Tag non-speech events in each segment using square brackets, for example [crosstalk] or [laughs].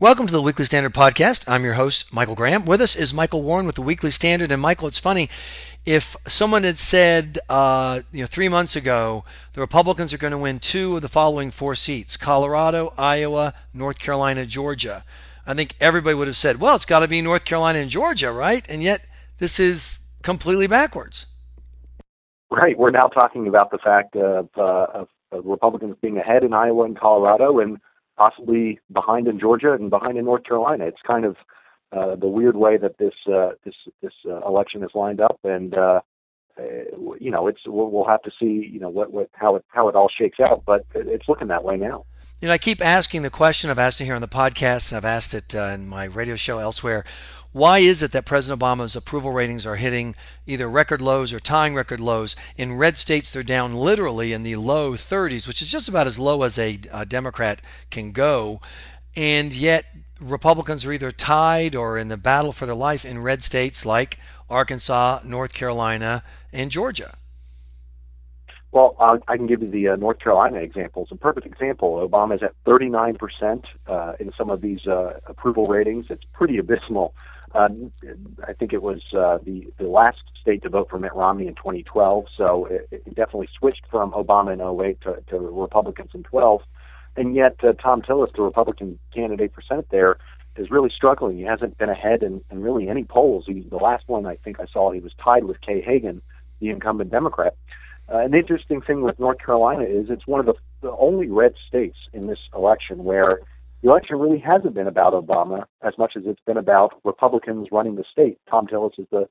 Welcome to the Weekly Standard Podcast. I'm your host, Michael Graham. With us is Michael Warren with the Weekly Standard. And Michael, it's funny, if someone had said, uh, you know, three months ago, the Republicans are going to win two of the following four seats Colorado, Iowa, North Carolina, Georgia, I think everybody would have said, well, it's got to be North Carolina and Georgia, right? And yet this is completely backwards. Right. We're now talking about the fact of, uh, of, Republicans being ahead in Iowa and Colorado and possibly behind in Georgia and behind in North Carolina. It's kind of uh, the weird way that this uh, this this uh, election is lined up, and uh, uh, you know, it's we'll, we'll have to see, you know, what what how it how it all shakes out, but it's looking that way now. You know, I keep asking the question. I've asked it here on the podcast, and I've asked it uh, in my radio show elsewhere. Why is it that President Obama's approval ratings are hitting either record lows or tying record lows? In red states, they're down literally in the low 30s, which is just about as low as a, a Democrat can go. And yet, Republicans are either tied or in the battle for their life in red states like Arkansas, North Carolina, and Georgia. Well, uh, I can give you the uh, North Carolina example. It's a perfect example. Obama is at 39% uh, in some of these uh, approval ratings. It's pretty abysmal. Uh, I think it was uh, the the last state to vote for Mitt Romney in 2012. So it, it definitely switched from Obama in 08 to, to Republicans in 12. And yet uh, Thom Tillis, the Republican candidate for Senate there, is really struggling. He hasn't been ahead in, in really any polls. He, the last one I think I saw, he was tied with Kay Hagan, the incumbent Democrat. Uh, an interesting thing with North Carolina is it's one of the, the only red states in this election where the election really hasn't been about Obama as much as it's been about Republicans running the state. Thom Tillis is the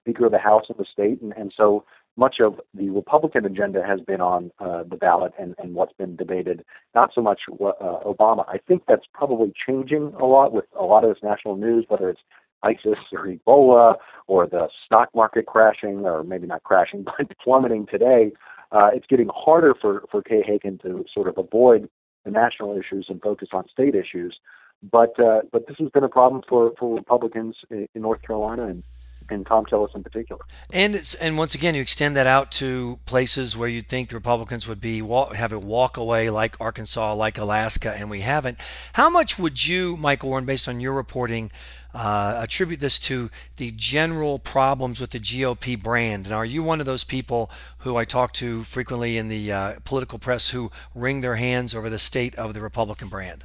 Speaker of the House of the state, and, and so much of the Republican agenda has been on uh, the ballot and, and what's been debated, not so much uh, Obama. I think that's probably changing a lot with a lot of this national news, whether it's ISIS or Ebola or the stock market crashing, or maybe not crashing, [laughs] but plummeting today. Uh, it's getting harder for, for Kay Hagan to sort of avoid the national issues and focus on state issues. But uh, but this has been a problem for, for Republicans in, in North Carolina and and Thom Tillis in particular. And it's, and once again, you extend that out to places where you'd think the Republicans would be have a walk away, like Arkansas, like Alaska, and we haven't. How much would you, Michael Warren, based on your reporting, uh, attribute this to the general problems with the GOP brand? And are you one of those people who I talk to frequently in the uh, political press who wring their hands over the state of the Republican brand?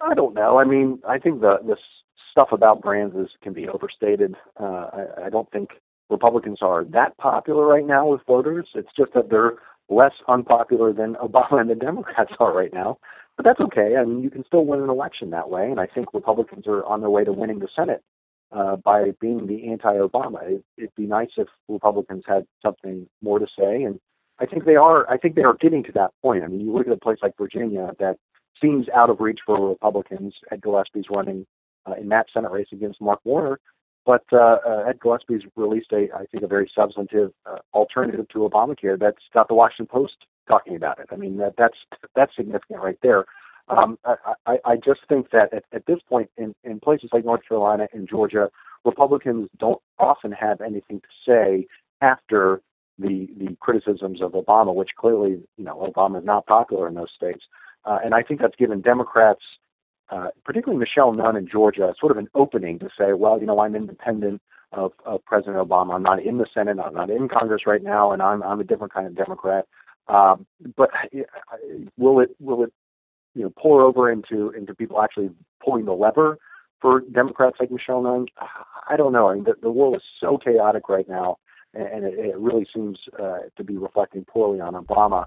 I don't know. I mean, I think the the stuff about brands is can be overstated. Uh, I, I don't think Republicans are that popular right now with voters. It's just that they're less unpopular than Obama and the Democrats [laughs] are right now. But that's okay. I mean, you can still win an election that way, and I think Republicans are on their way to winning the Senate uh, by being the anti-Obama. It, it'd be nice if Republicans had something more to say, and I think they are. I think they are getting to that point. I mean, you look at a place like Virginia that seems out of reach for Republicans. Ed Gillespie's running uh, in that Senate race against Mark Warner. But uh, uh, Ed Gillespie's released a, I think, a very substantive uh, alternative to Obamacare that's got the Washington Post talking about it. I mean, that, that's that's significant right there. Um, I, I, I just think that at, at this point, in, in places like North Carolina and Georgia, Republicans don't often have anything to say after the the criticisms of Obama, which clearly, you know, Obama is not popular in those states. Uh, and I think that's given Democrats uh, particularly Michelle Nunn in Georgia, sort of an opening to say, well, you know, I'm independent of, of President Obama. I'm not in the Senate. I'm not in Congress right now, and I'm I'm a different kind of Democrat. Um, but will it will it you know pour over into into people actually pulling the lever for Democrats like Michelle Nunn? I don't know. I mean, the, the world is so chaotic right now, and it, it really seems uh, to be reflecting poorly on Obama.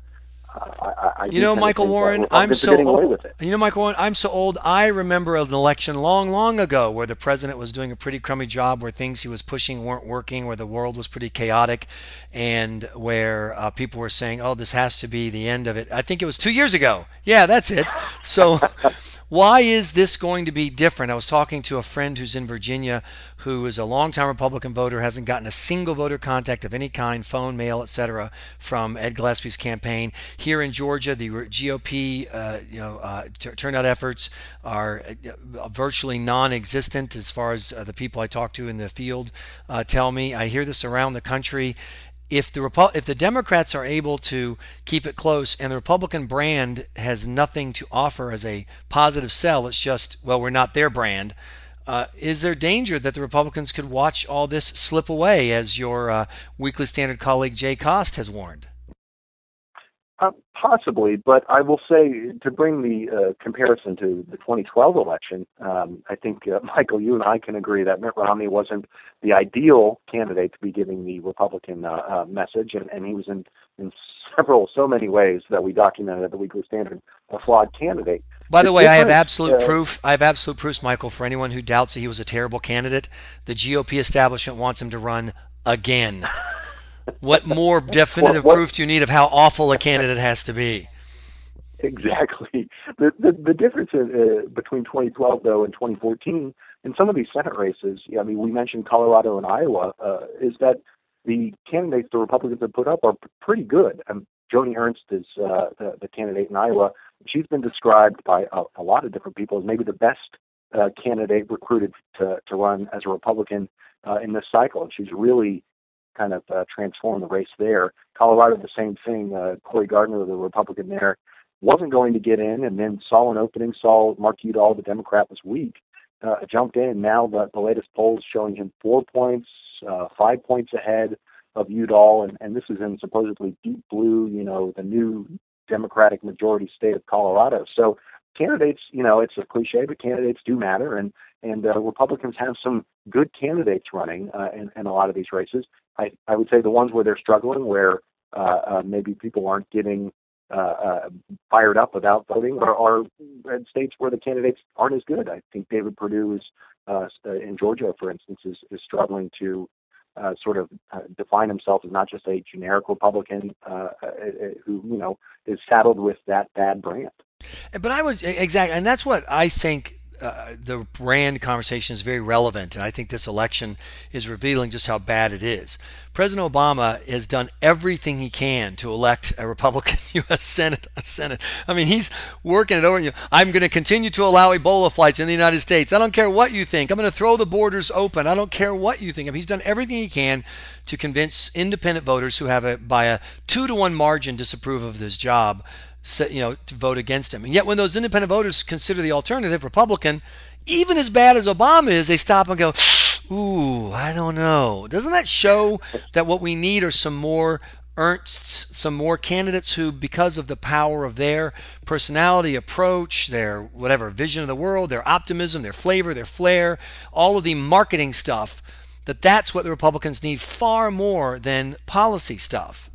I, I you know, Michael Warren, I'm so old. You know, Michael Warren, I'm so old. I remember an election long, long ago where the president was doing a pretty crummy job, where things he was pushing weren't working, where the world was pretty chaotic, and where uh, people were saying, "Oh, this has to be the end of it." I think it was two years ago. Yeah, that's it. So. Why is this going to be different? I was talking to a friend who's in Virginia who is a longtime Republican voter, hasn't gotten a single voter contact of any kind, phone, mail, etc., from Ed Gillespie's campaign. Here in Georgia, the GOP uh, you know, uh, t- turnout efforts are uh, virtually non-existent as far as uh, the people I talk to in the field uh, tell me. I hear this around the country if the if the Democrats are able to keep it close and the Republican brand has nothing to offer as a positive sell, it's just well we're not their brand. Uh, is there danger that the Republicans could watch all this slip away, as your uh, Weekly Standard colleague Jay Cost has warned? Uh, possibly, but I will say to bring the uh, comparison to the 2012 election, um, I think uh, [laughs] Michael, you and I can agree that Mitt Romney wasn't the ideal candidate to be giving the Republican uh, uh, message, and, and he was in in several, so many ways that we documented at the Weekly Standard, a flawed candidate. By the way, I have absolute proof. I have absolute proof, Michael, for anyone who doubts that he was a terrible candidate. The GOP establishment wants him to run again what more [laughs] definitive what, what, proof do you need of how awful a candidate has to be? Exactly. The the, the difference in, uh, between 2012 though and 2014 in some of these Senate races, I mean, we mentioned Colorado and Iowa, uh, is that the candidates the Republicans have put up are pretty good. Um, Joni Ernst is uh, the, the candidate in Iowa. She's been described by a, a lot of different people as maybe the best uh, candidate recruited to, to run as a Republican uh, in this cycle. And she's really kind of uh, transform the race there. Colorado, the same thing. Uh, Cory Gardner, the Republican there, wasn't going to get in, and then saw an opening, saw Mark Udall, the Democrat, was weak, uh, jumped in. Now the, the latest polls showing him four points, uh, five points ahead of Udall, and, and this is in supposedly deep blue, you know, the new Democratic majority state of Colorado. So candidates, you know, it's a cliche, but candidates do matter, and and uh, Republicans have some good candidates running uh, in, in a lot of these races. I, I would say the ones where they're struggling, where uh, uh, maybe people aren't getting uh, uh, fired up about voting, are, are in states where the candidates aren't as good. I think David Perdue is uh, in Georgia, for instance, is, is struggling to uh, sort of uh, define himself as not just a generic Republican uh, uh, uh who you know is saddled with that bad brand. But I was exactly, and that's what I think uh, the brand conversation is very relevant, and I think this election is revealing just how bad it is. President Obama has done everything he can to elect a Republican [laughs] U.S. Senate. Senate. I mean, he's working it over. You I'm going to continue to allow Ebola flights in the United States. I don't care what you think. I'm going to throw the borders open. I don't care what you think. I mean, he's done everything he can to convince independent voters who have a by a two to one margin disapprove of this job you know, to vote against him. And yet, when those independent voters consider the alternative Republican, even as bad as Obama is, they stop and go, "Ooh, I don't know." Doesn't that show that what we need are some more Ernsts, some more candidates who, because of the power of their personality, approach, their whatever vision of the world, their optimism, their flavor, their flair, all of the marketing stuff, that that's what the Republicans need far more than policy stuff.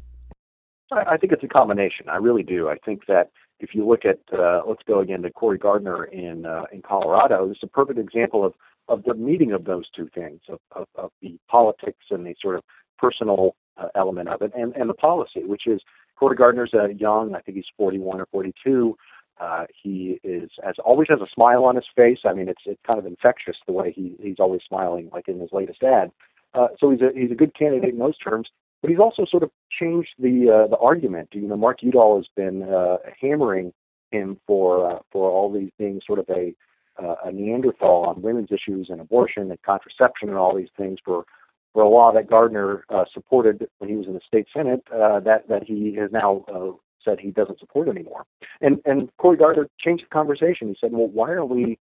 I think it's a combination. I really do. I think that if you look at, uh, let's go again to Cory Gardner in uh, in Colorado, it's a perfect example of of the meeting of those two things, of, of, of the politics and the sort of personal uh, element of it, and, and the policy, which is Cory Gardner's uh, young. I think he's 41 or 42. Uh, he is as always has a smile on his face. I mean, it's it's kind of infectious the way he he's always smiling, like in his latest ad. Uh, so he's a he's a good candidate in those terms. But he's also sort of changed the uh, the argument. You know, Mark Udall has been uh, hammering him for uh, for all these being sort of a uh, a Neanderthal on women's issues and abortion and contraception and all these things for for a law that Gardner uh, supported when he was in the state senate uh, that that he has now uh, said he doesn't support anymore. And and Cory Gardner changed the conversation. He said, well, why are we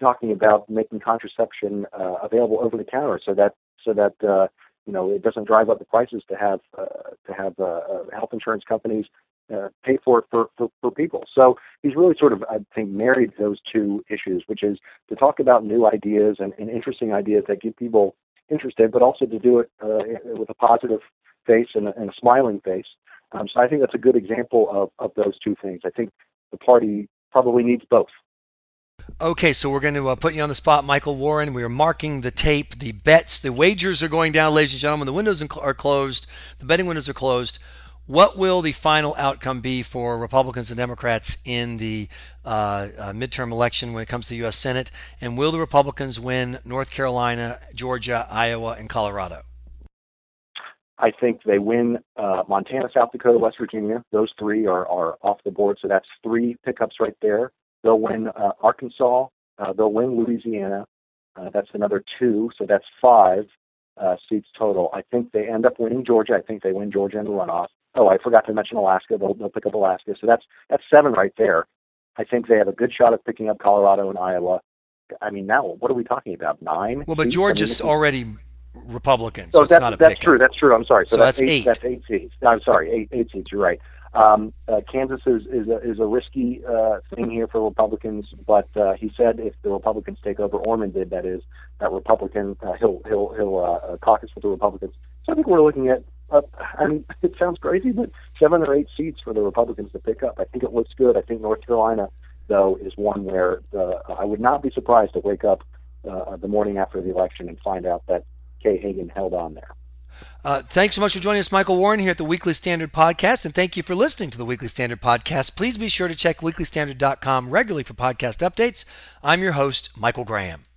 talking about making contraception uh, available over the counter so that so that uh, you know it doesn't drive up the prices to have uh, to have uh, uh, health insurance companies uh, pay for it for, for for people. So he's really sort of I think married those two issues, which is to talk about new ideas and, and interesting ideas that get people interested, but also to do it uh, with a positive face and a, and a smiling face. Um, so I think that's a good example of of those two things. I think the party probably needs both. Okay, so we're going to uh, put you on the spot, Michael Warren. We are marking the tape. The bets, the wagers are going down, ladies and gentlemen. The windows are closed. The betting windows are closed. What will the final outcome be for Republicans and Democrats in the uh, uh, midterm election when it comes to the U.S. Senate? And will the Republicans win North Carolina, Georgia, Iowa, and Colorado? I think they win uh, Montana, South Dakota, West Virginia. Those three are, are off the board. So that's three pickups right there. They'll win uh, Arkansas. Uh, they'll win Louisiana. Uh, that's another two, so that's five. uh, seats total. I think they end up winning Georgia. I think they win Georgia in the runoff. Oh, I forgot to mention Alaska. They'll, they'll pick up Alaska. So that's that's seven right there. I think they have a good shot of picking up Colorado and Iowa. I mean, now what are we talking about? Nine? Well, but Georgia's I mean, already Republican, so, so that's, not a that's true. That's true. I'm sorry. So, so that's, that's, eight. That's eight seats. I'm sorry, eight eight seats. You're right. Um, uh, Kansas is is a, is a risky uh, thing here for Republicans, but uh, he said if the Republicans take over, Orman did that is that Republican uh, he'll he'll he'll uh, caucus with the Republicans. So I think we're looking at. Uh, I mean, [laughs] it sounds crazy, but seven or eight seats for the Republicans to pick up. I think it looks good. I think North Carolina, though, is one where the, I would not be surprised to wake up uh, the morning after the election and find out that Kay Hagan held on there. Uh, thanks so much for joining us, Michael Warren, here at the Weekly Standard Podcast, and thank you for listening to the Weekly Standard Podcast. Please be sure to check weeklystandard.com regularly for podcast updates. I'm your host, Michael Graham.